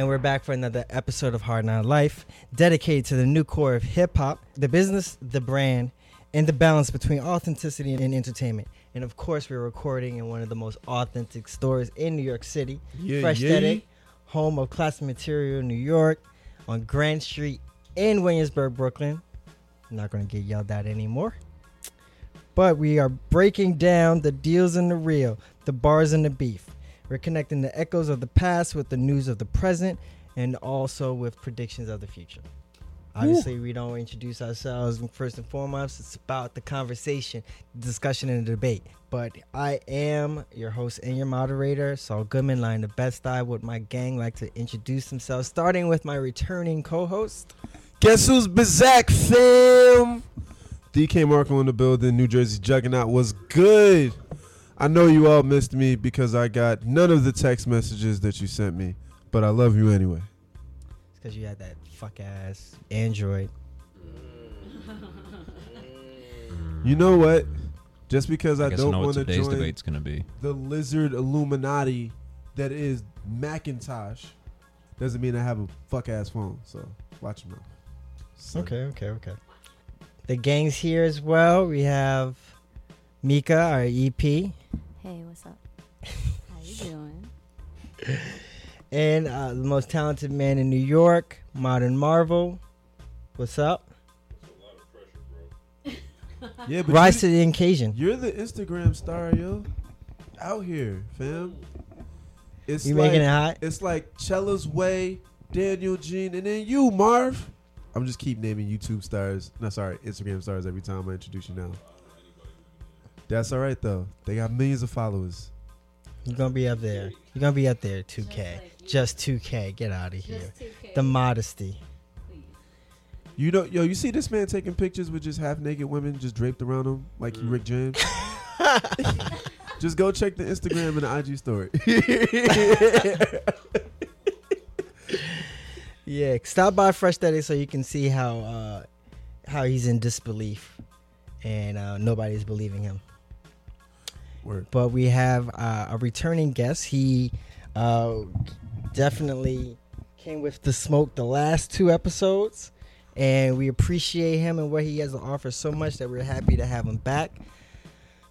and we're back for another episode of Hard Knock Life, dedicated to the new core of hip hop, the business, the brand, and the balance between authenticity and entertainment. And of course, we're recording in one of the most authentic stores in New York City, Yeah, Fresh yeah. Aesthetic, home of classic material, New York, on Grand Street in Williamsburg, Brooklyn. I'm not going to get yelled at anymore. But we are breaking down the deals and the real, the bars and the beef. We're connecting the echoes of the past with the news of the present and also with predictions of the future. Obviously, we don't introduce ourselves first and foremost. It's about the conversation, the discussion, and the debate. But I am your host and your moderator, Saul Goodman, line the best I would my gang like to introduce themselves, starting with my returning co-host. Guess who's Bazak fam? DK Markle in the building. New Jersey Juggernaut was good. I know you all missed me because I got none of the text messages that you sent me, but I love you anyway. It's because you had that fuck ass Android. Mm. You know what? Just because I, I don't want to today's join debate's gonna be. the lizard Illuminati that is Macintosh doesn't mean I have a fuck ass phone. So watch your mouth. son. Okay, okay, okay. The gang's here as well. We have Mika, our EP, Hey, what's up? How you doing? and uh, the most talented man in New York, Modern Marvel. What's up? That's a lot of pressure, bro. yeah, but Rise to the occasion. You're the Instagram star, yo. Out here, fam. It's You like, making it hot? It's like Chella's Way, Daniel Jean, and then you, Marv. I'm just keep naming YouTube stars. No, sorry, Instagram stars every time I introduce you now. That's all right though. They got millions of followers. You're gonna be up there. You're gonna be up there. 2K. Just 2K. Get out of here. The modesty. You know, yo, you see this man taking pictures with just half naked women just draped around him like he Rick James. just go check the Instagram and the IG story. Yeah, stop by Fresh Daddy so you can see how uh, how he's in disbelief, and uh, nobody's believing him. Word. But we have uh, a returning guest. He uh, definitely came with the smoke the last two episodes, and we appreciate him and what he has to offer so much that we're happy to have him back.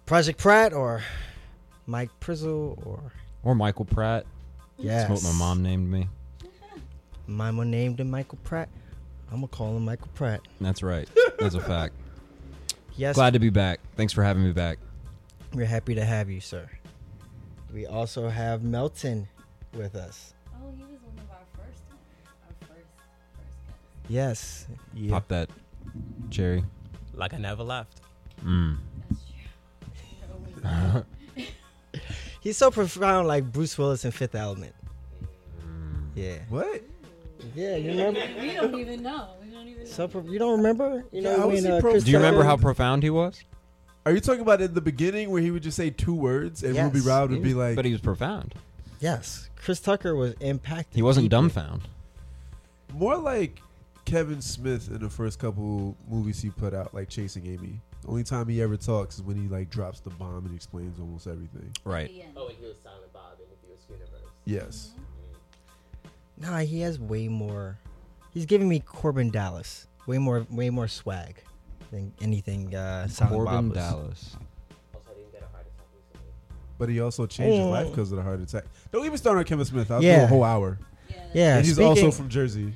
Project Pratt or Mike Prizzle or Or Michael Pratt. yes, That's what my mom named me. Mama named him Michael Pratt. I'm gonna call him Michael Pratt. That's right. That's a fact. Yes, Glad to be back. Thanks for having me back. We're happy to have you, sir. We also have Melton with us. Oh, he was one of our first. Our first, first guest. Yes, yeah. Pop that cherry. Like I never left. Mm. He's so profound, like Bruce Willis in Fifth Element. Yeah, What? yeah. You remember? we don't even know. We don't even know. So pro- you don't remember? You Yeah, know how when uh, pro- Do you remember how profound he was? Are you talking about in the beginning where he would just say two words and Yes. Ruby Rhod would be like, but he was profound. Yes, Chris Tucker was impacted. He wasn't deeply. dumbfound. more like Kevin Smith in the first couple movies he put out, like Chasing Amy. The only time he ever talks is when he like drops the bomb and explains almost everything. Right. Yeah. Oh, and he was Silent Bob in the Fierce Universe. Yes. Nah, he has way more. He's giving me Korben Dallas. Way more, way more swag than anything. Uh, Silent Korben. Dallas. Also, I didn't get a heart attack recently. But he also changed his Oh. life because of the heart attack. Don't even start on Kevin Smith. I'll do a whole hour. Yeah. Yeah, and he's speaking, also from Jersey.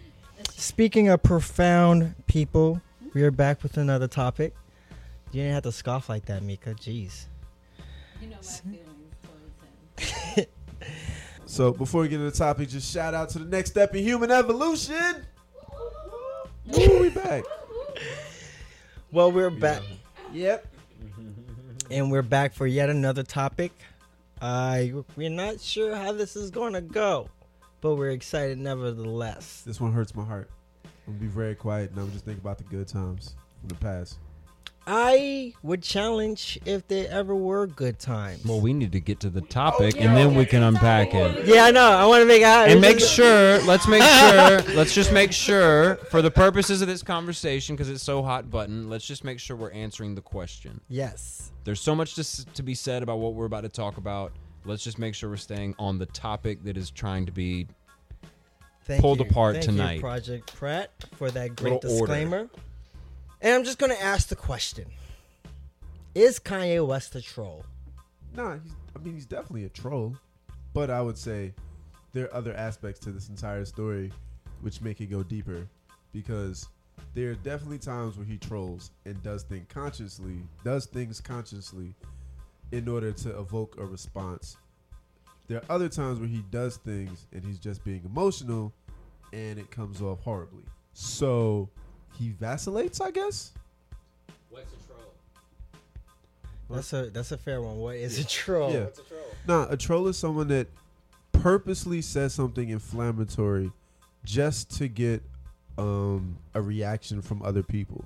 speaking of profound people, we are back with another topic. You didn't have to scoff like that, Mika. Jeez. You know my feelings. So before we get into the topic, just shout out to the next step in human evolution. Woo, we back. Well, we're back, Yep. and we're back for yet another topic. Uh, we're not sure how this is going to go, but we're excited nevertheless. This one hurts my heart. I'm gonna be very quiet and I'm just thinking about the good times from the past. I would challenge if there ever were good times. Well, we need to get to the topic oh, and then we can unpack it. yeah, I know. I want to make out And make sure, let's make sure, let's just make sure, for the purposes of this conversation, because it's so hot button, let's just make sure we're answering the question. Yes. There's so much to, to be said about what we're about to talk about. Let's just make sure we're staying on the topic that is trying to be Thank pulled you. apart Thank tonight. You, Project Pratt, for that great Little order. And I'm just to ask the question Is Kanye West a troll? Nah, he's, I mean he's definitely a troll, but I would say there are other aspects to this entire story which make it go deeper because there are definitely times where he trolls and does things consciously, does things consciously in order to evoke a response. There are other times where he does things and he's just being emotional and it comes off horribly. So he vacillates, I guess. What's a troll? That's a that's a fair one. What is a troll? Yeah. What's a troll? Nah, a troll is someone that purposely says something inflammatory just to get um, a reaction from other people,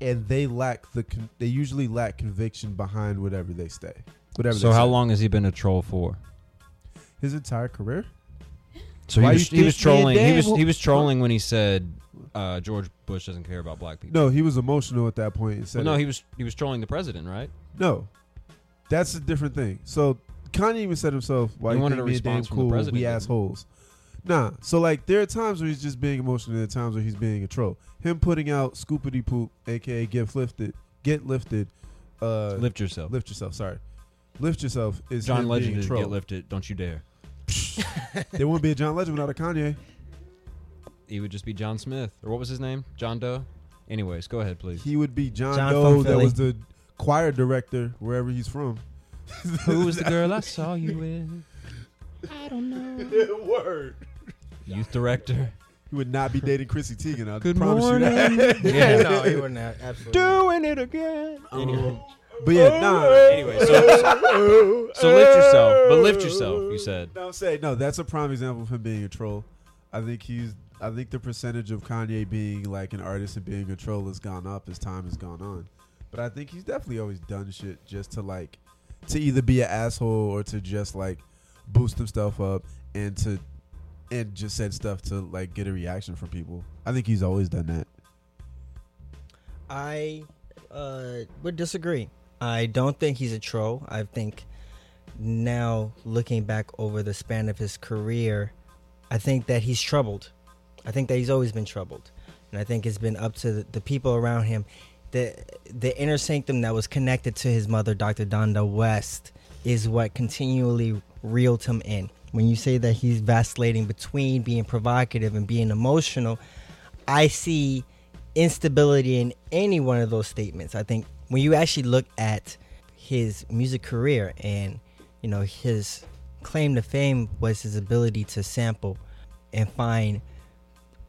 and they lack the con- they usually lack conviction behind whatever they say. Whatever. So they how say. long has he been a troll for? His entire career. So Why he was, you he was think me and trolling. He was he was trolling when he said uh, George Bush doesn't care about black people. No, he was emotional at that point and said, Well, no, it. he was he was trolling the president, right? no, that's a different thing. So Kanye even said himself, "Why He you wanted think a me and response from the cool? president, We didn't he? assholes." Nah, so like there are times where he's just being emotional, and there are times where he's being a troll. Him putting out "Scoopity Poop," aka "Get Lifted," "Get Lifted," uh, Lift yourself. lift yourself. Sorry, lift yourself is John him Legend being a troll. get lifted. Don't you dare. there wouldn't be a John Legend without a Kanye. He would just be John Smith or what was his name? John Doe. Anyways, go ahead, please. He would be John, John Doe, from that Philly. was the choir director wherever he's from. Who was the girl I saw you with? I don't know. Word. Youth director. He would not be dating Chrissy Teigen. I Good promise you that. morning. Yeah, no, he wouldn't have. Absolutely. Doing it again. Um, anyway, But yeah, nah. anyway so, so, so lift yourself, but lift yourself. You said. No, I'm saying no. That's a prime example of him being a troll. I think he's. I think the percentage of Kanye being like an artist and being a troll has gone up as time has gone on. But I think he's definitely always done shit just to like, to either be an asshole or to just like boost himself up and to, and just said stuff to like get a reaction from people. I think he's always done that. I uh, would disagree. I don't think he's a troll. I think now looking back over the span of his career, I think that he's troubled. I think that he's always been troubled, and I think it's been up to the, the people around him. The the inner sanctum that was connected to his mother, Dr. Donda West, is what continually reeled him in. When you say that he's vacillating between being provocative and being emotional, I see instability in any one of those statements. I think when you actually look at his music career and you know his claim to fame was his ability to sample and find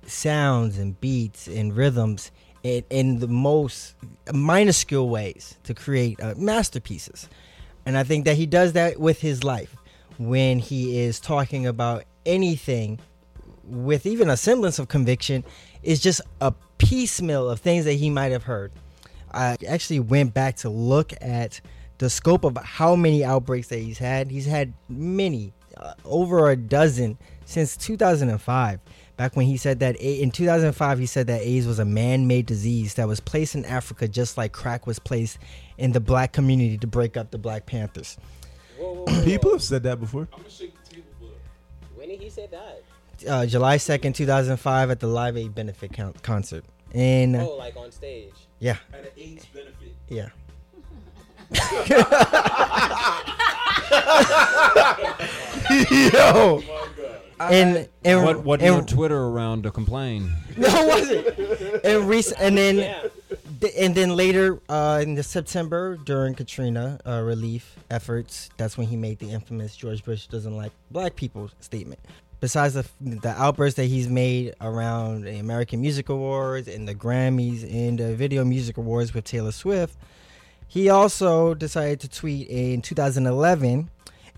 sounds and beats and rhythms in, in the most minuscule ways to create uh, masterpieces. And I think that he does that with his life when he is talking about anything with even a semblance of conviction is just a piecemeal of things that he might have heard. I actually went back to look at the scope of how many outbreaks that he's had. He's had many, uh, over a dozen since 2005. Back when he said that A- in 2005, he said that AIDS was a man-made disease that was placed in Africa, just like crack was placed in the black community to break up the Black Panthers. Whoa, whoa, whoa, People have said that before. When did he say that? Uh, July 2nd, 2005, at the Live Aid benefit con- concert. And Oh, like on stage. Yeah, At an AIDS benefit. yeah. Yo, And and What what and, moved Twitter around to complain? No, it wasn't. And recent, and then, Yeah. th- and then later uh, in the September during Katrina uh, relief efforts, that's when he made the infamous George Bush doesn't like black people statement. Besides the the outbursts that he's made around the American Music Awards and the Grammys and the Video Music Awards with Taylor Swift, he also decided to tweet in 2011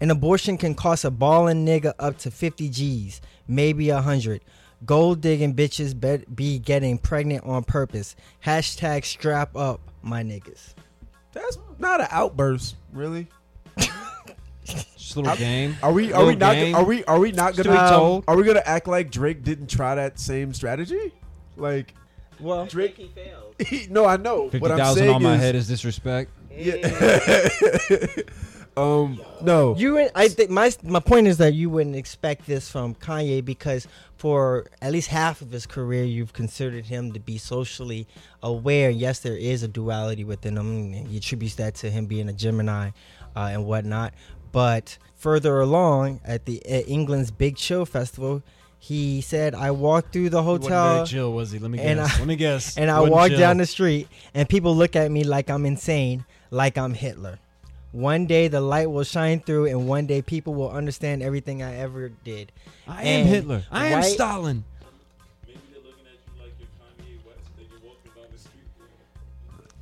an abortion can cost a ballin' nigga up to 50 G's, maybe a 100. Gold digging bitches bet be getting pregnant on purpose. Hashtag strap up, my niggas. that's not an outburst, really. Just a little game. Are we? Are we not? game. Are we? Are we not to gonna? be told. Are we gonna act like Drake didn't try that same strategy? Like, Well, Drake. he failed. He, no, I know. Fifty What I'm saying on my is, head is disrespect. Yeah. Um, no. You, would- I think my my point is that you wouldn't expect this from Kanye because for at least half of his career, you've considered him to be socially aware. Yes, there is a duality within him. and He attributes that to him being a Gemini uh, and whatnot. But further along at the at England's Big Chill Festival, he said, "I walked through the hotel." chill, was he? Let me guess. I- Let me guess. and I Wasn't walk chill. down the street and people look at me like I'm insane, like I'm Hitler. One day the light will shine through, and one day people will understand everything I ever did. I And am Hitler. I am Stalin.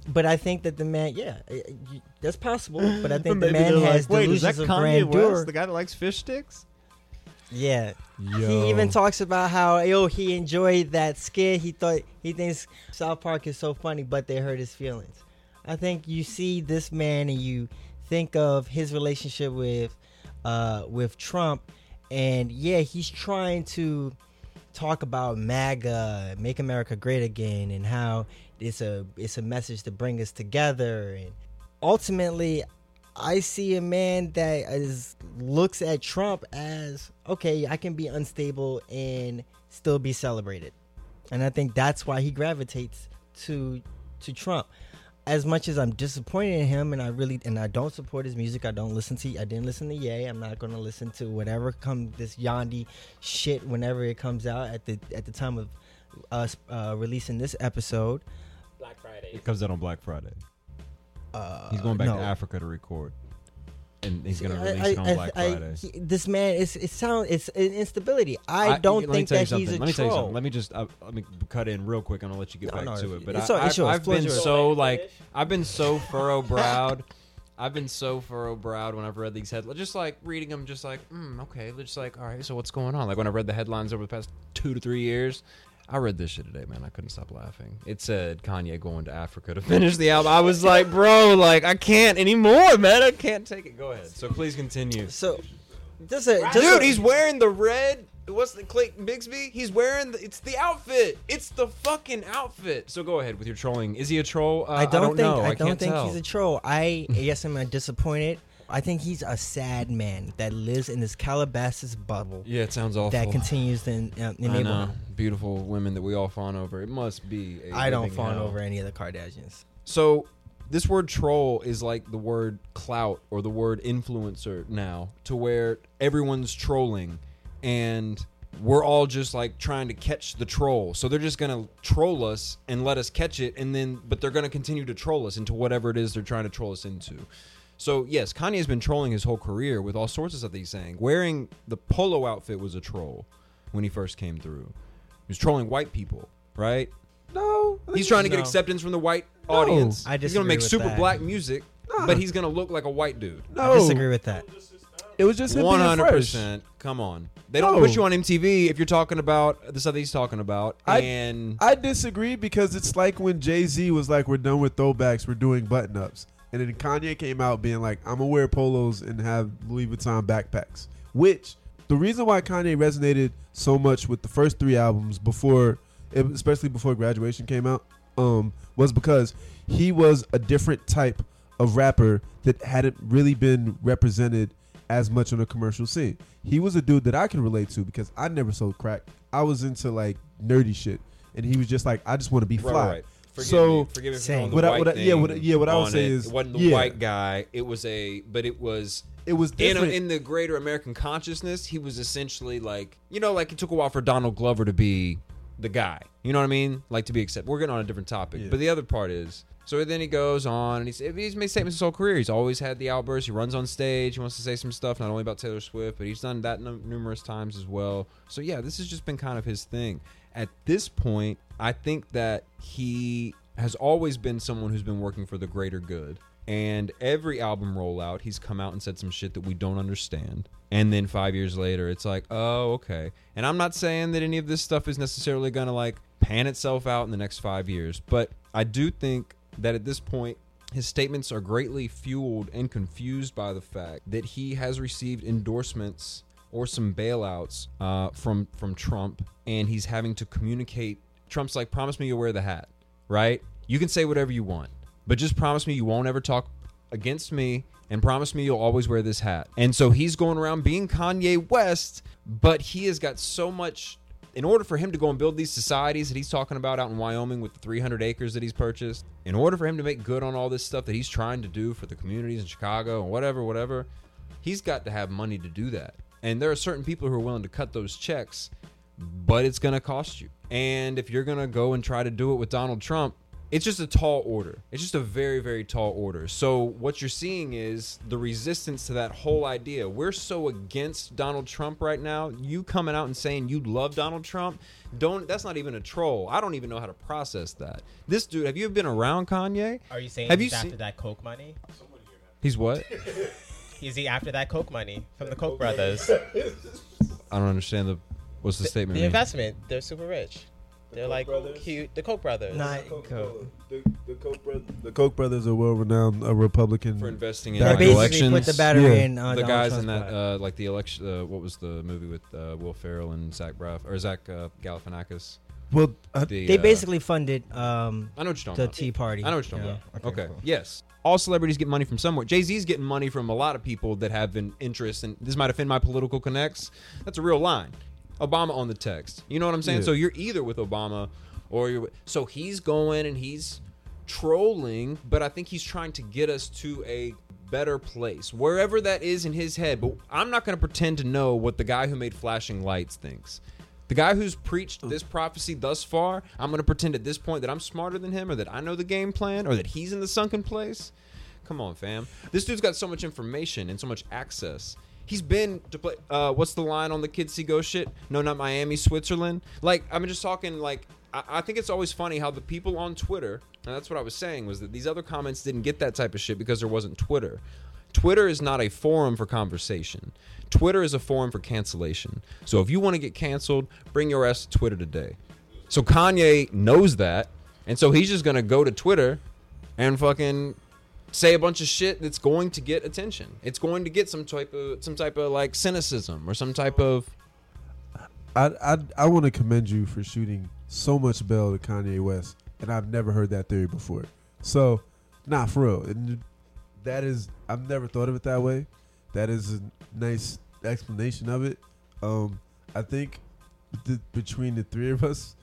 But I think that the man, yeah, uh, you- that's possible. But I think the Maybe man they're has like, Wait, delusions is that of Kanye grandeur. West, the guy that likes fish sticks? Yeah, Yo. he even talks about how yo he enjoyed that skit. He thought he thinks South Park is so funny, but they hurt his feelings. I think you see this man and you think of his relationship with uh, with Trump, and yeah, he's trying to talk about MAGA, make America great again, and how it's a it's a message to bring us together. And ultimately, I see a man that is looks at Trump as okay, I can be unstable and still be celebrated, and I think that's why he gravitates to to Trump. As much as I'm disappointed in him, and I really and I don't support his music, I don't listen to. I didn't listen to Ye. I'm not going to listen to whatever come this Yandhi shit whenever it comes out at the at the time of us uh, releasing this episode. Black Friday. It comes out on Black Friday. Uh, He's going back no. to Africa to record, and he's gonna release I- it on I- Black I- Friday. he- this man is it sound it's an instability. I, don't think tell you that he's something. a Let me tell you troll. something. Let me just uh, let me cut in real quick, and I'll let you get No, back no, to it. But it's I, yours, it's I've, yours. I've been yours. so like. I've been so furrow browed. I've been so furrow browed when I've read these headlines, just like reading them, just like, mm, okay, just like, all right, so what's going on? Like when I read the headlines over the past two to three years, I read this shit today, man. I couldn't stop laughing. It said Kanye going to Africa to finish the album. I was like, bro, like I can't anymore, man. I can't take it. Go ahead. So please continue. So just a just Dude, he's wearing the red. What's the Clayton Bigsby? He's wearing the. It's the outfit. It's the fucking outfit. So go ahead with your trolling. Is he a troll? Uh, I don't, think know. I, I, don't can't think tell. he's a troll. I yes, I'm disappointed. I think he's a sad man that lives in this Calabasas bubble Yeah, it sounds awful. that continues to uh, I know. Beautiful women that we all fawn over. It must be. I I don't fawn over any of the Kardashians. So this word troll is like the word clout or the word influencer now, to where everyone's trolling, and we're all just like trying to catch the troll. So they're just gonna troll us and let us catch it, and then but they're gonna continue to troll us into whatever it is they're trying to troll us into. So yes, Kanye's been trolling his whole career with all sorts of stuff that he's saying. Wearing the polo outfit was a troll when he first came through. He was trolling white people, right? No. He's trying to get No. acceptance from the white audience. I he's gonna make with super that. black music, but he's gonna look like a white dude. No. I disagree with that. It was just him One being hundred fresh. percent. Come on, they don't No. put you on MTV if you're talking about the stuff that he's talking about. I- and I disagree because it's like when Jay Z was like, "We're done with throwbacks. We're doing button ups," and then Kanye came out being like, "I'm gonna wear polos and have Louis Vuitton backpacks." Which the reason why Kanye resonated so much with the first three albums before, especially before Graduation came out, um, was because he was a different type of rapper that hadn't really been represented as much on the commercial scene. He was a dude that I can relate to because I never sold crack. I was into like nerdy shit, and he was just like, I just want to be right, fly. right. Forgive So- me, forgive me for Same. the What I- white what I- yeah, what I- thing yeah, what I would say it. is- it wasn't the yeah. white guy. It was a, but it was It was in, a, in the greater American consciousness, he was essentially like, you know, like it took a while for Donald Glover to be the guy. You know what I mean? Like to be accepted. We're getting on a different topic, Yeah. but the other part is. So then he goes on and he's, he's made statements his whole career. He's always had the outbursts. He runs on stage. He wants to say some stuff, not only about Taylor Swift, but he's done that num- numerous times as well. So yeah, this has just been kind of his thing. At this point, I think that he has always been someone who's been working for the greater good. And every album rollout, he's come out and said some shit that we don't understand. And then five years later, it's like, oh, okay. And I'm not saying that any of this stuff is necessarily going to like pan itself out in the next five years, but I do think that at this point, his statements are greatly fueled and confused by the fact that he has received endorsements or some bailouts uh, from from Trump, and he's having to communicate. Trump's like, "Promise me you'll wear the hat, right? You can say whatever you want, but just promise me you won't ever talk against me and promise me you'll always wear this hat. And so he's going around being Kanye West, but he has got so much. In order for him to go and build these societies that he's talking about out in Wyoming with the 300 acres that he's purchased, in order for him to make good on all this stuff that he's trying to do for the communities in Chicago and whatever, whatever, he's got to have money to do that. And there are certain people who are willing to cut those checks, but it's going to cost you. And if you're going to go and try to do it with Donald Trump, it's just a tall order. It's just a very, very tall order. So what you're seeing is the resistance to that whole idea. We're so against Donald Trump right now. You coming out and saying you love Donald Trump, don't that's not even a troll. I don't even know how to process that. This dude, have you been around Kanye? Are you saying Have he's you after seen- that Coke money? He's what? Is he after that Coke money from the Koch brothers? I don't understand the what's the statement The mean? investment. They're super rich. They're Koch like brothers? cute. The Koch brothers. Not Koch- Coke. The, the, Koch bro- the Koch brothers are well renowned uh, Republican. for investing in They They like, basically basically elections. put the battery Yeah. in uh, the Donald guys Trump's in that uh, like the election uh, what was the movie with uh, Will Ferrell and Zach Braff or Zach uh, Galifianakis well, I, the, they uh, basically funded um, I know what you're talking the about. Tea Party. I know what you're talking Yeah. about. Okay, cool. yes. All celebrities get money from somewhere. Jay Z's getting money from a lot of people that have an interest and this might offend my political connects. That's a real line. Obama on the text. You know what I'm saying? Yeah. so you're either with Obama or you're with, so he's going and he's trolling but I think he's trying to get us to a better place. Wherever that is in his head but I'm not going to pretend to know what the guy who made flashing lights thinks the guy who's preached this prophecy thus far, I'm going to pretend at this point that I'm smarter than him or that I know the game plan or that he's in the sunken place. Come on, fam. This dude's got so much information and so much access. He's been to play. Uh, what's the line on the Kids See Ghosts shit? No, not Miami, Switzerland. Like, I'm just talking, like, I, I think it's always funny how the people on Twitter, and that's what I was saying, was that these other comments didn't get that type of shit because there wasn't Twitter. Twitter is not a forum for conversation. Twitter is a forum for cancellation. So if you want to get canceled, bring your ass to Twitter today. So Kanye knows that, and so he's just gonna go to Twitter and fucking say a bunch of shit that's going to get attention. It's going to get some type of some type of like cynicism or some type of I, I, I want to commend you for shooting so much bell to Kanye West, and I've never heard that theory before. So, nah, for real, that is I've never thought of it that way. That is a nice explanation of it. Um, I think th- between the three of us,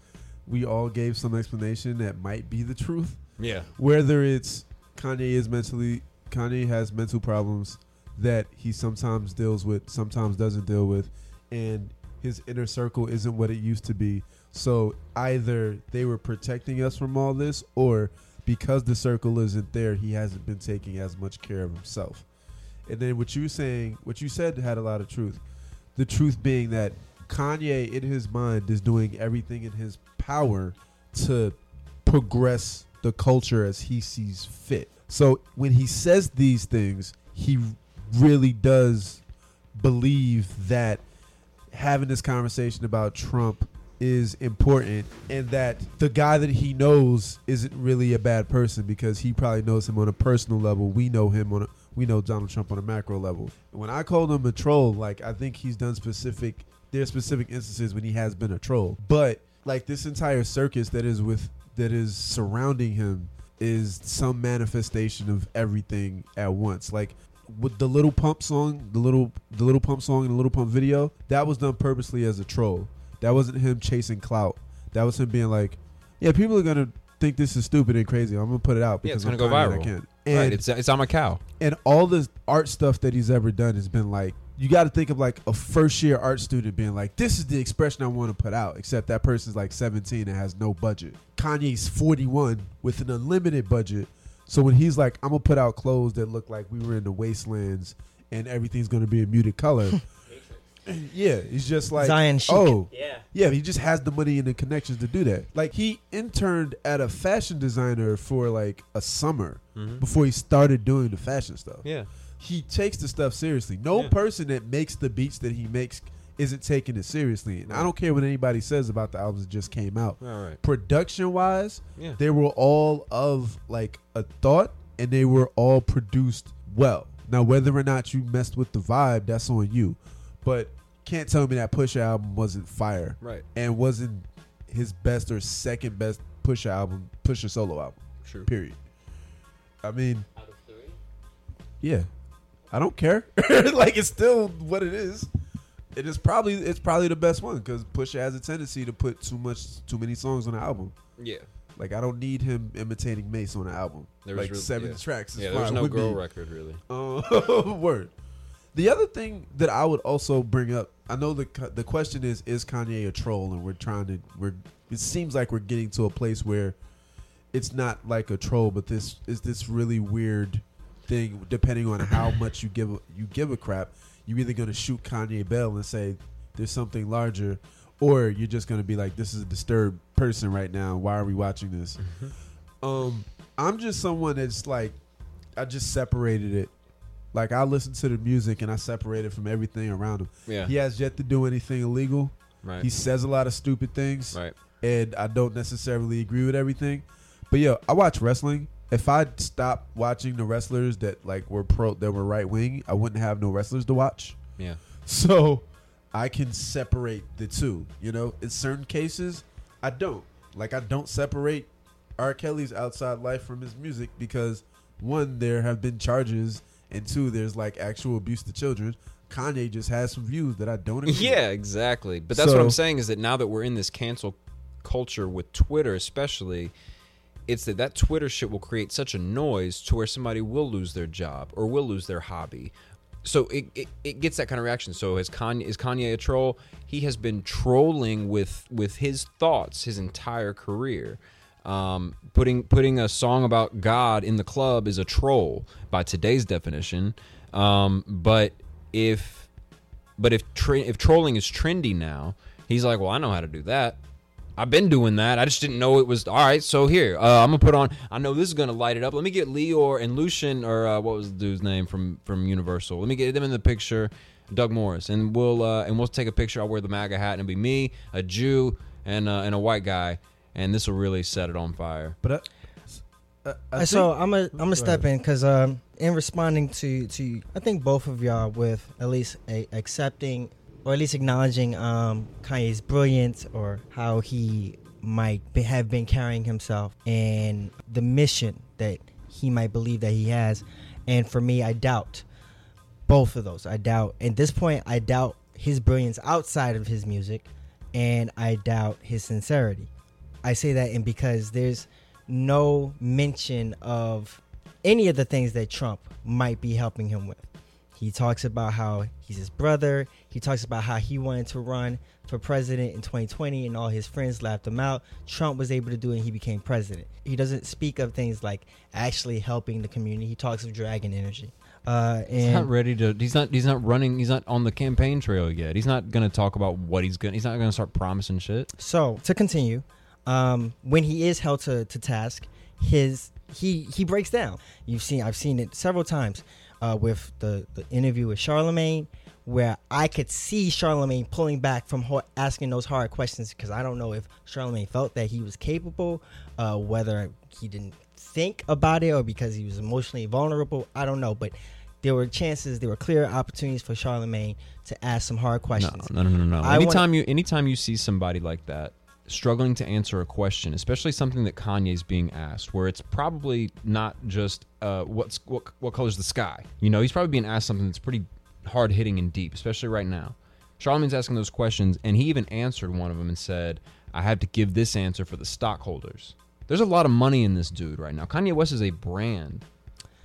we all gave some explanation that might be the truth. yeah. Whether it's Kanye is mentally Kanye has mental problems that he sometimes deals with, sometimes doesn't deal with, and his inner circle isn't what it used to be. So either they were protecting us from all this, or because the circle isn't there, he hasn't been taking as much care of himself. And then what you were saying, what you said had a lot of truth. The truth being that Kanye, in his mind, is doing everything in his power to progress the culture as he sees fit. So when he says these things, he really does believe that having this conversation about Trump is important and that the guy that he knows isn't really a bad person because he probably knows him on a personal level. We know him on a we know Donald Trump on a macro level. When I called him a troll, like I think he's done specific there's specific instances when he has been a troll. But like this entire circus that is with that is surrounding him is some manifestation of everything at once. Like with the Lil Pump song, the little the Lil Pump song and the Lil Pump video, that was done purposely as a troll. That wasn't him chasing clout. That was him being like, "Yeah, people are gonna think this is stupid and crazy. I'm gonna put it out Yeah, because it's gonna I'm go and I viral. can." And right. It's it's I'm a cow. and all the art stuff that he's ever done has been like you got to think of like a first year art student being like this is the expression i want to put out except that person's like 17 and has no budget kanye's 41 with an unlimited budget so when he's like i'm gonna put out clothes that look like we were in the wastelands and everything's gonna be a muted color yeah he's just like Zion chic. oh Yeah. yeah, he just has the money and the connections to do that. Like he interned at a fashion designer for like a summer Mhm. before he started doing the fashion stuff. Yeah. He takes the stuff seriously. No Yeah. person that makes the beats that he makes isn't taking it seriously. And I don't care what anybody says about the albums that just came out. All right. Production wise, Yeah. they were all of like a thought and they were all produced well. Now whether or not you messed with the vibe, that's on you. But can't tell me that Pusha album wasn't fire Right. and wasn't his best or second best Pusha album, Pusha solo album. True. Period. I mean, Out of three. Yeah, I don't care. like it's still what it is. It is probably it's probably the best one because Pusha has a tendency to put too much too many songs on the album. Yeah. Like I don't need him imitating Mase on the album. There was like real- seven yeah. tracks. Is Yeah, there's fine no girl me. record really. Uh, word. The other thing that I would also bring up, I know the the question is is Kanye a troll, and we're trying to we're it seems like we're getting to a place where it's not like a troll, but this is this really weird thing. Depending on how much you give a- you give a crap, you're either going to shoot Kanye Bell and say there's something larger, or you're just going to be like this is a disturbed person right now. Why are we watching this? Um, I'm just someone that's like, I just separated it. Like I listen to the music and I separate it from everything around him. Yeah. He has yet to do anything illegal. Right. He says a lot of stupid things, right. and I don't necessarily agree with everything. But yo, I watch wrestling. If I stopped watching the wrestlers that like were pro that were right wing, I wouldn't have no wrestlers to watch. Yeah. So I can separate the two. You know, in certain cases, I don't. Like I don't separate R. Kelly's outside life from his music because one, there have been charges, and two, there's like actual abuse to children. Kanye just has some views that I don't agree. Yeah, with. exactly. But that's what I'm saying is that now that we're in this cancel culture with Twitter, especially, it's that that Twitter shit will create such a noise to where somebody will lose their job or will lose their hobby. So it, it, it gets that kind of reaction. So is Kanye is Kanye a troll? He has been trolling with with his thoughts his entire career. Um, putting putting a song about God in the club is a troll by today's definition. Um, but if but if tra- if trolling is trendy now, he's like, well, I know how to do that. I've been doing that. I just didn't know it was all right. So here, uh, I'm gonna put on. I know this is gonna light it up. Let me get Lyor and Lucian, or uh, what was the dude's name from from Universal? Let me get them in the picture. Doug Morris, and we'll uh, and we'll take a picture. I'll wear the MAGA hat, and it'll be me, a Jew, and uh, and a white guy, and this will really set it on fire. But I, I, I Uh, so think- I'm a I'm gonna step ahead. in because um in responding to to I think both of y'all with at least a, accepting or at least acknowledging um Kanye's brilliance or how he might be, have been carrying himself and the mission that he might believe that he has, and for me I doubt both of those. I doubt at this point I doubt his brilliance outside of his music, and I doubt his sincerity. I say that and because there's no mention of any of the things that Trump might be helping him with. He talks about how he's his brother. He talks about how he wanted to run for president in 2020 and all his friends laughed him out. Trump was able to do it and he became president. He doesn't speak of things like actually helping the community. He talks of dragon energy. Uh, He's not ready to. He's not. He's not running. He's not on the campaign trail yet. He's not gonna talk about what he's gonna. He's not gonna start promising shit. So to continue, um, when he is held to, to task, his he he breaks down. You've seen I've seen it several times uh, with the the interview with Charlemagne, where I could see Charlemagne pulling back from ho- asking those hard questions because I don't know if Charlemagne felt that he was capable, uh, whether he didn't think about it or because he was emotionally vulnerable. I don't know, but. There were chances, there were clear opportunities for Charlemagne to ask some hard questions. No, no, no, no. no. I anytime you, anytime you see somebody like that struggling to answer a question, especially something that Kanye's being asked, where it's probably not just uh, what's what what color's the sky. You know, he's probably being asked something that's pretty hard hitting and deep, especially right now. Charlemagne's asking those questions, and he even answered one of them and said, "I have to give this answer for the stockholders." There's a lot of money in this dude right now. Kanye West is a brand.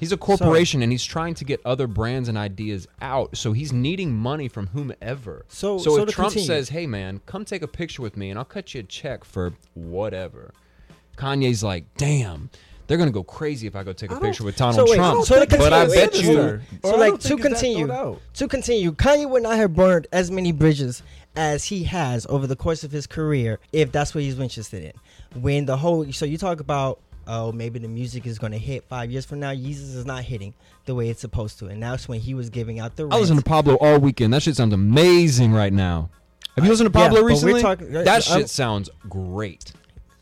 He's a corporation and he's trying to get other brands and ideas out. So he's needing money from whomever. So- so, so if Trump continue. says, "Hey man, come take a picture with me and I'll cut you a check for whatever," Kanye's like, "Damn, they're gonna go crazy if I go take a I don't- picture with Donald So wait, Trump." so to but I bet so- you. So like to think it's that continue, to continue, Kanye would not have burned as many bridges as he has over the course of his career if that's what he's interested in. When the whole so you talk about oh maybe the music is going to hit five years from now, Yeezus is not hitting the way it's supposed to, and that's when he was giving out the. I listened to Pablo all weekend. That shit sounds amazing right now. Have you listened to Pablo we're recently? talking- uh, that I'm- shit sounds great.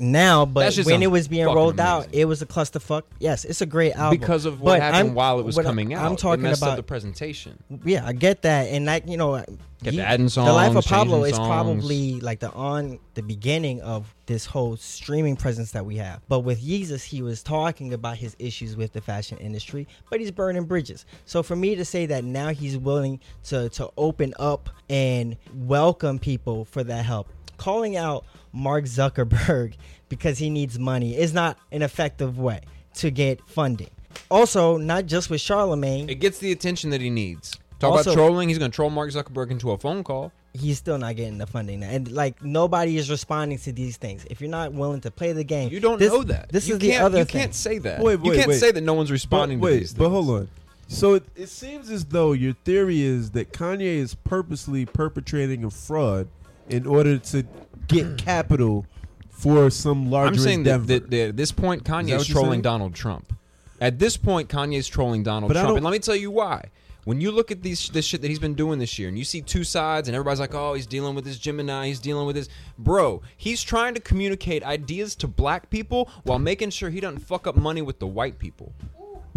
Now, but when it was being fucking rolled out, amazing. it was a clusterfuck. Yes, it's a great album because of what But happened I'm- while it was what coming out. I'm talking it messed about up the presentation. yeah, I get that, and like you know, uh, Kept Ye- adding the life of Pablo is songs. probably like the on the beginning of this whole streaming presence that we have. But with Yeezus, he was talking about his issues with the fashion industry, but he's burning bridges. So for me to say that now he's willing to to open up and welcome people for that help, calling out Mark Zuckerberg because he needs money is not an effective way to get funding. Also, not just with Charlemagne, It gets the attention that he needs. Talk Also- about trolling. He's going to troll Mark Zuckerberg into a phone call. he's still not getting the funding and like nobody is responding to these things if you're not willing to play the game You don't this- know that. this you is the can't- other You thing can't say that. Wait, you wait, can't wait. say that no one's responding but to wait, these but hold on. So it, it seems as though your theory is that Kanye is purposely perpetrating a fraud in order to get capital for some larger I'm saying that, endeavor. that, that at this point, Kanye that is what you're trolling saying? Donald Trump. At this point, Kanye's trolling Donald But I Trump, don't- and let me tell you why. When you look at these this shit that he's been doing this year, and you see two sides, and everybody's like, "Oh, he's dealing with this Gemini, he's dealing with this." Bro, he's trying to communicate ideas to black people while making sure he doesn't fuck up money with the white people.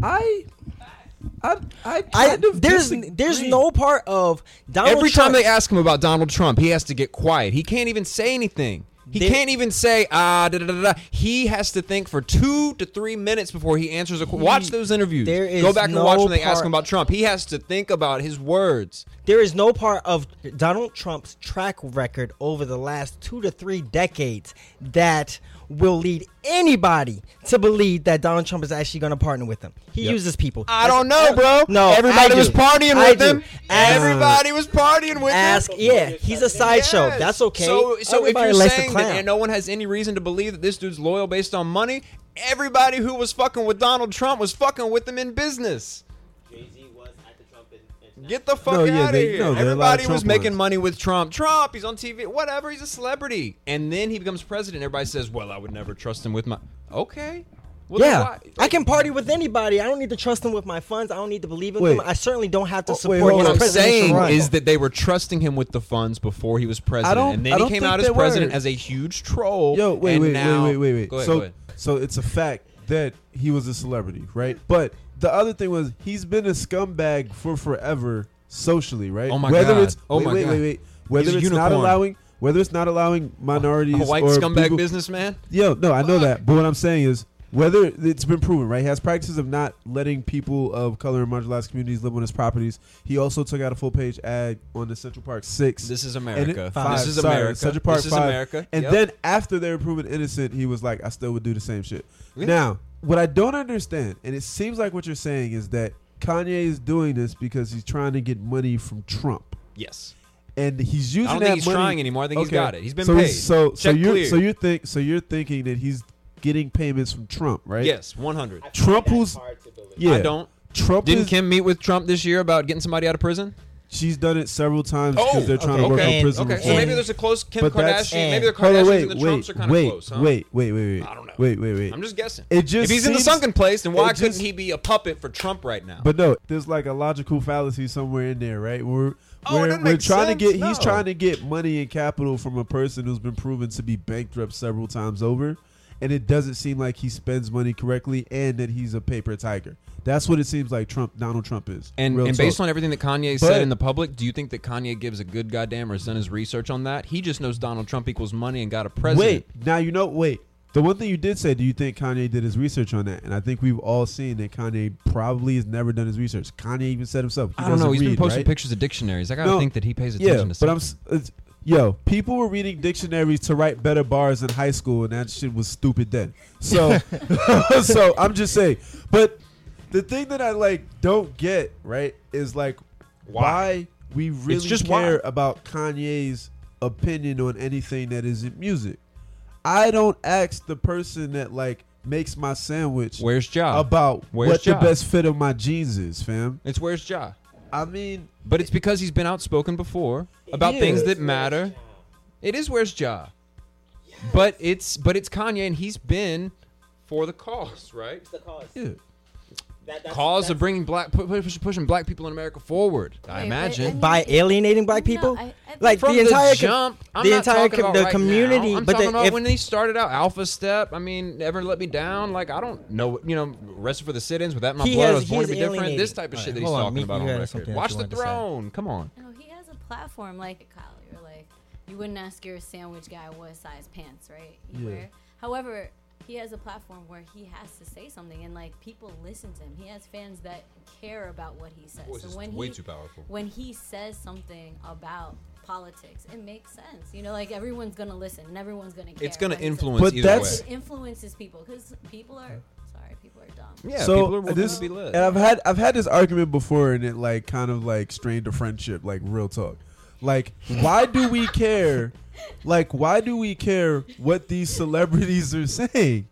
I, I, I, I, of there's disagree. there's no part of Donald Every Trump, time they ask him about Donald Trump, he has to get quiet. He can't even say anything. He There- can't even say ah da da da da. He has to think for two to three minutes before he answers a. qu- Watch those interviews. there is Go back and watch when they ask him about Trump. He has to think about his words. there is no part of Donald Trump's track record over the last two to three decades that will lead anybody to believe that Donald Trump is actually going to partner with him. He Yep. uses people. I don't know, bro. No, everybody was partying I with do. him. Ask- Everybody was partying with him. Ask, him. yeah, he's a sideshow. Yes. That's okay. So, so if you're saying that and no one has any reason to believe that this dude's loyal based on money, everybody who was fucking with Donald Trump was fucking with him in business. Get the fuck No, yeah, out of they- here. no, there are a lot of Everybody was making money with Trump. Trump, he's on TV, whatever, he's a celebrity. And then he becomes president. Everybody says, well, I would never trust him with my. Okay. Well, yeah, why- I can party with anybody. I don't need to trust them with my funds. I don't need to believe in Wait. them. I certainly don't have to Oh, wait, support hold his What. I'm saying run. is that they were trusting him with the funds before he was president, and then he came out as president were. as a huge troll. Yo, wait, and wait, now- wait, wait, wait, wait. Go ahead, so, so it's a fact that he was a celebrity, right? But the other thing was he's been a scumbag for forever socially, right? Oh my whether God. It's, Oh wait, my wait, God. wait, wait. Whether He's a it's not unicorn. allowing, whether it's not allowing minorities, a white or scumbag people- businessman. Yo, no, I know that, but what I'm saying is whether it's been proven, right? He has practices of not letting people of color and marginalized communities live on his properties. He also took out a full page ad on the Central Park Six. This is America. it- five, this is sorry, America. Central Park this is five. America. And Yep. then after they were proven innocent, he was like, I still would do the same shit. Now, what I don't understand, and it seems like what you're saying is that Kanye is doing this because he's trying to get money from Trump. yes. And he's using I don't that think he's money- trying anymore. I think he's Okay. got it. He's been so paid. So, so Check you're clear. so you think so you're thinking that he's getting payments from Trump, right? Yes, 100. Trump who's- hard to believe. Yeah. I don't. Trump Didn't is, Kim meet with Trump this year about getting somebody out of prison? she's done it several times because Oh, they're trying okay. to work And- on prison Okay, so reform. maybe there's a close Kim But that's- Kardashian. Maybe the Hold on, Kardashians wait, and the wait, Trumps are kind of wait, close, huh? wait, wait, wait, wait. I don't know. Wait, wait, wait. I'm just guessing. It just if he's in the seems- sunken place, then why it couldn't just- he be a puppet for Trump right now? But no, there's like a logical fallacy somewhere in there, right? We're Oh, we're, doesn't we're make trying sense, to get he's no. trying to get money and capital from a person who's been proven to be bankrupt several times over, and it doesn't seem like he spends money correctly and that he's a paper tiger. That's what it seems like Trump Donald Trump is. And, and based on everything that Kanye But- said in the public, do you think that Kanye gives a good goddamn or has done his research on that? He just knows Donald Trump equals money and got a president. Wait, now you know. Wait, the one thing you did say, do you think Kanye did his research on that? And I think we've all seen that Kanye probably has never done his research. Kanye even said himself. He I don't know. He's been posting right? pictures of dictionaries. I gotta No. think that he pays attention Yeah, to but I'm. Something. s- It's, yo, people were reading dictionaries to write better bars in high school, and that shit was stupid then. So, so I'm just saying. But the thing that I like don't get right is like why, we really just care why. about Kanye's opinion on anything that isn't music. I don't ask the person that like makes my sandwich Where's Ja? about Where's what Ja? the best fit of my jeans is, fam. it's where's Ja? I mean, But it's because he's been outspoken before about is. things that matter. It is where's Ja. But it's but it's Kanye and he's been for the cause, right? It's the cause. yeah. That, that's, Cause that's, of bringing black push, pushing black people in America forward. I Wait, wait, imagine. I mean- by alienating black No, people. I- I like From the entire com- jump, I'm the entire com- the right community, now. I'm but talking the- about if- when they started out, Alpha Step. I mean, never let me down. Like I don't know, you know, Arrested for the Sit-ins. With that, my He blood, I was born to he's be different. This type of All shit that he's on, talking Meek, about you on record. Watch the wanted to say. throne. Come on. No, he has a platform. Like Kyle, you're like, you wouldn't ask your sandwich guy what size pants, right? You Yeah. wear. However, he has a platform where he has to say something, and like people listen to him. He has fans that care about what he says. Voice so when way he too powerful. when he says something about politics, it makes sense. You know, like everyone's gonna listen and everyone's gonna care. It's gonna what he influence But either that's- way. Influences people because people are sorry, people are dumb. Yeah, so people are this, to be and I've had I've had this argument before, and it like kind of like strained a friendship, like real talk. Like, why do we care? Like, why do we care what these celebrities are saying?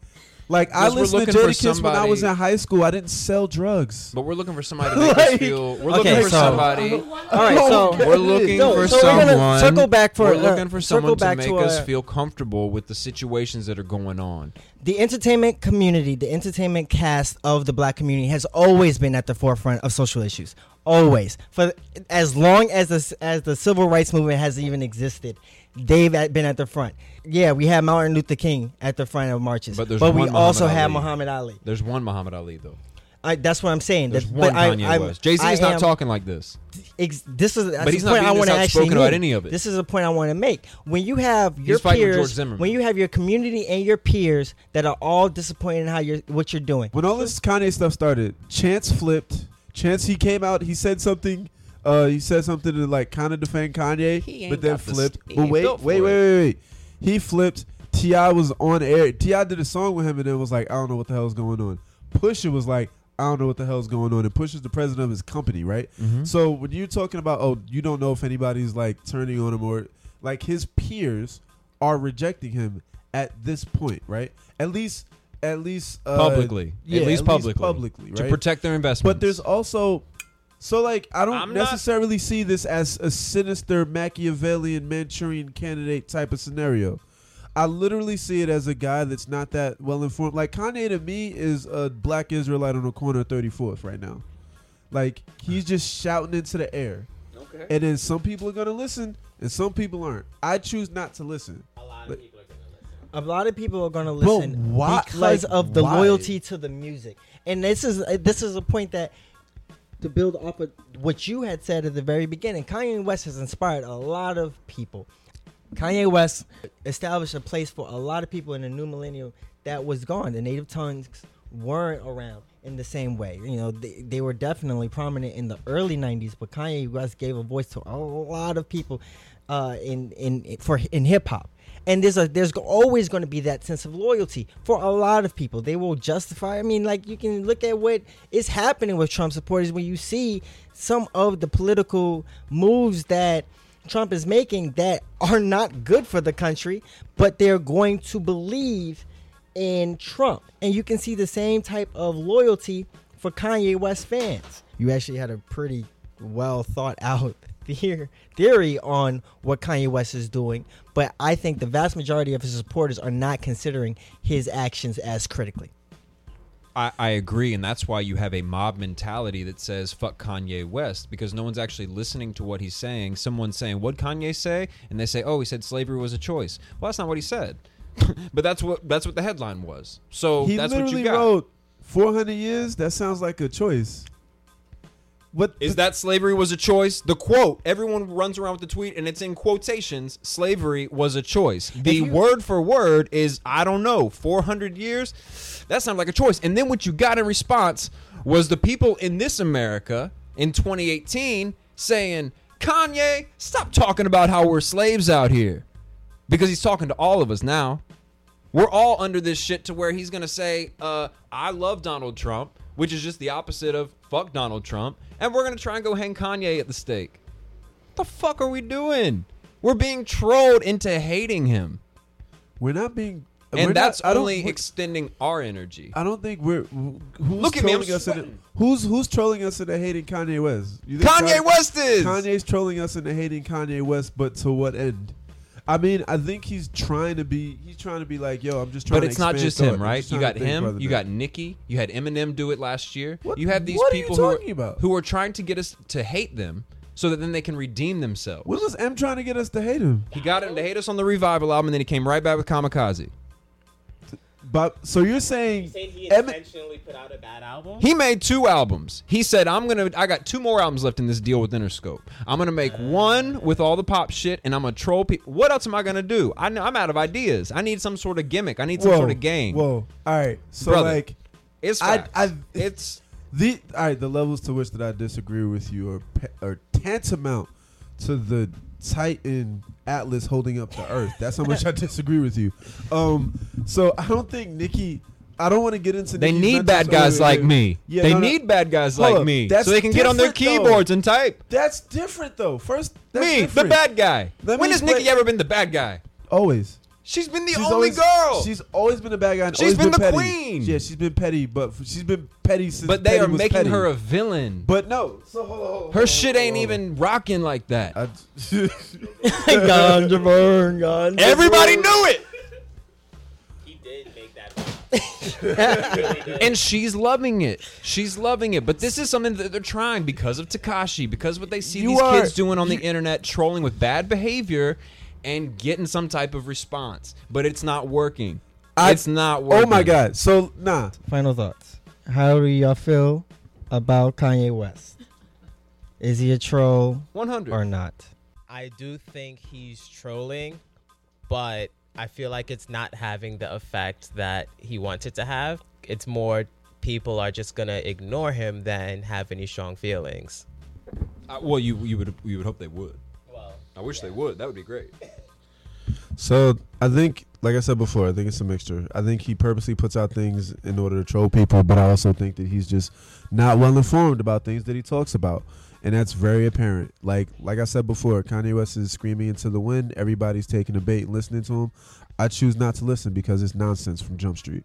Like, I listened to looking Jadakiss when I was in high school. I didn't sell drugs. But we're looking for somebody to make us feel. We're Okay, looking for so- somebody. All right, so We're looking No, for so we're gonna someone. circle back for- We're uh, looking for circle someone to make to, us uh, feel comfortable with the situations that are going on. the entertainment community, the entertainment cast of the black community has always been at the forefront of social issues. Always, for as long as the as the civil rights movement has even existed, they've been at the front. Yeah, we had Martin Luther King at the front of marches, But there's we one also Muhammad had Ali. Muhammad Ali. There's one Muhammad Ali though. I, that's what I'm saying. There's That- one but I- Kanye I'm- West. Jay Z is not am- talking like this. Ex- this is But he's the not point I being want to actually outspoken about make. any of it. This is a point I want to make. When you have your fighting with George peers, when you have your community and your peers that are all disappointed in how you're what you're doing. When all this Kanye stuff started, Chance flipped. Chance he came out, he said something. Uh, he said something to like kind of defend Kanye, He but then got the flipped. st- But ain't wait, wait, wait, wait, wait. He flipped. T.I. was on air. T.I. did a song with him, and then was like, I don't know what the hell's going on. Pusha was like, I don't know what the hell's going on. And Pusha's the president of his company, right? Mm-hmm. So when you're talking about, oh, you don't know if anybody's like turning on him or like his peers are rejecting him at this point, right? At least, at least uh, publicly, yeah, at least publicly, publicly, to protect their investment. But there's also, so like I don't I'm not- necessarily see this as a sinister Machiavellian Manchurian candidate type of scenario. I literally see it as a guy that's not that well informed. Like Kanye to me is a black Israelite on the corner of 34th right now. Like he's just shouting into the air. okay. And then some people are gonna listen and some people aren't. I choose not to listen. A lot But- of people gonna listen. A lot of people are going to listen why- because like, of the why? loyalty to the music. And this is uh, this is a point that to build off of what you had said at the very beginning. Kanye West has inspired a lot of people. Kanye West established a place for a lot of people in the new millennium that was gone. The native tongues weren't around in the same way. You know, they, they were definitely prominent in the early '90s, but Kanye West gave a voice to a lot of people uh, in in for in hip hop. And there's a there's always going to be that sense of loyalty for a lot of people. They will justify. I mean, like you can look at what is happening with Trump supporters when you see some of the political moves that Trump is making that are not good for the country, but they're going to believe in Trump. And you can see the same type of loyalty for Kanye West fans. You actually had a pretty well thought out theor- theory on what Kanye West is doing, but I think the vast majority of his supporters are not considering his actions as critically. I, I agree, and that's why you have a mob mentality that says "fuck Kanye West" because no one's actually listening to what he's saying. Someone's saying, "What Kanye say?" and they say, "Oh, he said slavery was a choice." Well, that's not what he said, but that's what that's what the headline was. So he that's what you got. wrote 400 years. That sounds like a choice. What Is that slavery was a choice? The quote, everyone runs around with the tweet and it's in quotations, slavery was a choice. The word for word is, I don't know, 400 years? That sounds like a choice. And then what you got in response was the people in this America in 2018 saying, Kanye, stop talking about how we're slaves out here. Because he's talking to all of us now. We're all under this shit to where he's gonna say, uh, I love Donald Trump, which is just the opposite of fuck Donald Trump, and we're gonna try and go hang Kanye at the stake. What the fuck are we doing? We're being trolled into hating him. we're not being. And not- that's don't- only extending our energy. I don't think we're. Who's Look at me, I'm us into, who's who's trolling us into hating Kanye West? You think Kanye Ka- West is! Kanye's trolling us into hating Kanye West, but to what end? I mean, I think he's trying to be. He's trying to be like, yo, I'm just trying. But to it's not just him, right? You got him, you got Nicki, you had Eminem do it last year. What- you have these what are people who are, who are trying to get us to hate them so that then they can redeem themselves. When was Em trying to get us to hate him? He got him to hate us on the Revival album, and then he came right back with Kamikaze. But so you're saying saying he Emin- intentionally put out a bad album? He made two albums. He said, "I'm gonna. I got two more albums left in this deal with Interscope. I'm gonna make uh. one with all the pop shit, and I'm gonna troll people. What else am I gonna do? I know I'm out of ideas. I need some sort of gimmick. I need some whoa, sort of game. Whoa, all right. So Brother. like It's I- I- it's the all right, the levels to which that I disagree with you are are tantamount to the Titan Atlas holding up the Earth. That's how much I disagree with you. Um, so I don't think Nicki. I don't want to get into. they Nicki's need bad guys like me. Yeah, they no, no. need bad guys Hold like up. me, That's so they can get on their different, though. keyboards and type. That's different though. First, that's me, different. the bad guy. Let when has Nicki ever been the bad guy? Always. She's been the She's only always, girl. She's always been a bad guy. She's always been the petty. queen. Yeah, she's been petty, but f- she's been petty since. but they petty are was making petty. her a villain. But no. So hold on, hold on, Her hold shit on, ain't hold on. even rocking like that. I, Ganja burn, ganja Everybody burn. knew it. He did make that. Really and she's loving it. She's loving it. But this is something that they're trying because of Tekashi, because what they see You these are- kids doing on the internet, trolling with bad behavior and getting some type of response. But it's not working. I- it's not working. oh my god. So nah. Final thoughts. How do y'all feel about Kanye West? Is he a troll 100. or not? I do think he's trolling, but I feel like it's not having the effect that he wanted it to have. It's more people are just gonna ignore him than have any strong feelings. Uh, well, you you would you would hope they would. Well, I wish they would. That would be great. So I think, like I said before, I think it's a mixture. I think he purposely puts out things in order to troll people, but I also think that he's just not well informed about things that he talks about, and that's very apparent. Like like I said before, Kanye West is screaming into the wind. Everybody's taking a bait and listening to him. I choose not to listen because it's nonsense from Jump Street.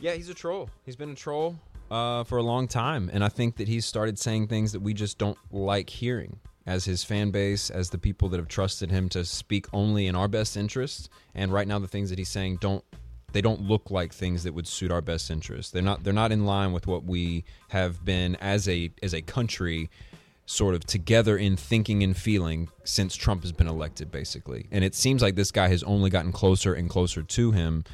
Yeah, he's a troll. He's been a troll uh, for a long time, and I think that he's started saying things that we just don't like hearing. As his fan base, as the people that have trusted him to speak only in our best interests, and right now the things that he's saying don't they don't look like things that would suit our best interests. They're not they're not in line with what we have been as a as a country sort of together in thinking and feeling since Trump has been elected basically. And it seems like this guy has only gotten closer and closer to him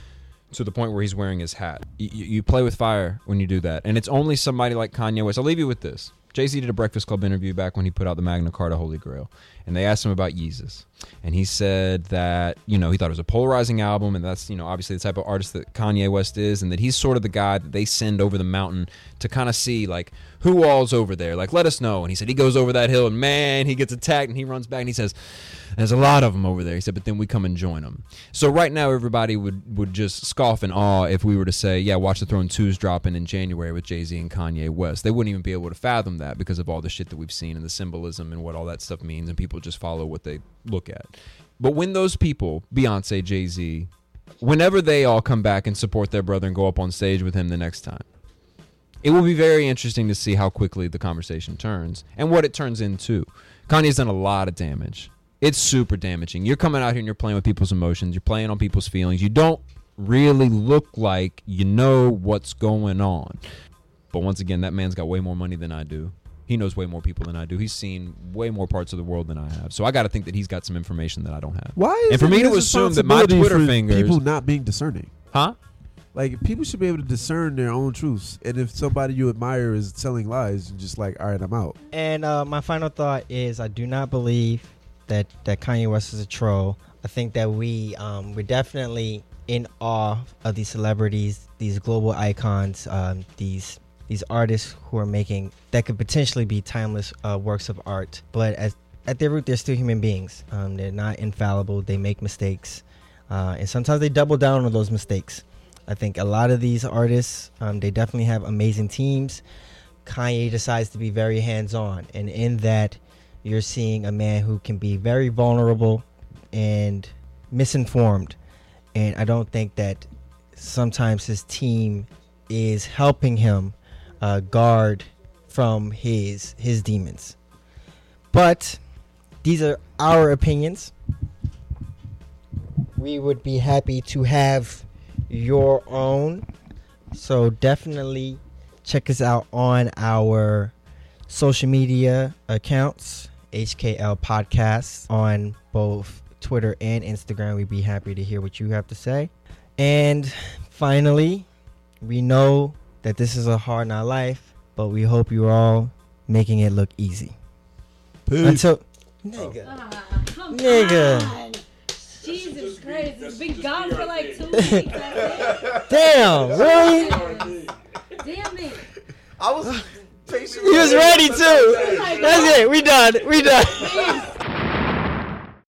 to the point where he's wearing his hat. You, you play with fire when you do that, and it's only somebody like Kanye West. I'll leave you with this. Jay Z did a Breakfast Club interview back when he put out the Magna Carta Holy Grail, and they asked him about Yeezus, and he said that you know he thought it was a polarizing album, and that's you know obviously the type of artist that Kanye West is, and that he's sort of the guy that they send over the mountain to kind of see like who all's over there, like let us know. And he said he goes over that hill, and man, he gets attacked, and he runs back, and he says. There's a lot of them over there. He said, but then we come and join them. So right now, everybody would, would just scoff in awe if we were to say, yeah, Watch the Throne 2's dropping in January with Jay Z and Kanye West. They wouldn't even be able to fathom that because of all the shit that we've seen and the symbolism and what all that stuff means, and people just follow what they look at. But when those people, Beyonce, Jay Z, whenever they all come back and support their brother and go up on stage with him the next time, it will be very interesting to see how quickly the conversation turns and what it turns into. Kanye's done a lot of damage. It's super damaging. You're coming out here and you're playing with people's emotions. You're playing on people's feelings. You don't really look like you know what's going on. But once again, that man's got way more money than I do. He knows way more people than I do. He's seen way more parts of the world than I have. So I got to think that he's got some information that I don't have. Why is And for it me to assume that my Twitter fingers- people not being discerning? Huh? Like people should be able to discern their own truths, and if somebody you admire is telling lies, you're just like, all right, I'm out. And uh, my final thought is I do not believe that, that Kanye West is a troll. I think that we um, we're definitely in awe of these celebrities, these global icons, um, these these artists who are making that could potentially be timeless uh, works of art. But as, at their root, they're still human beings. Um, they're not infallible. They make mistakes, uh, and sometimes they double down on those mistakes. I think a lot of these artists, um, they definitely have amazing teams. Kanye decides to be very hands on, and in that, you're seeing a man who can be very vulnerable and misinformed. And I don't think that sometimes his team is helping him uh, guard from his his demons. But these are our opinions. We would be happy to have your own. So definitely check us out on our social media accounts, HKL Podcasts on both Twitter and Instagram. We'd be happy to hear what you have to say. And finally, we know that this is a hard not life, but we hope you're all making it look easy. Peace. Until nigga, come Nigga. On. Jesus just be- Christ. that It's should been gone be for like two weeks. Damn, really? Damn it. I was patient. He was ready too. That's it. We done. We done. Please.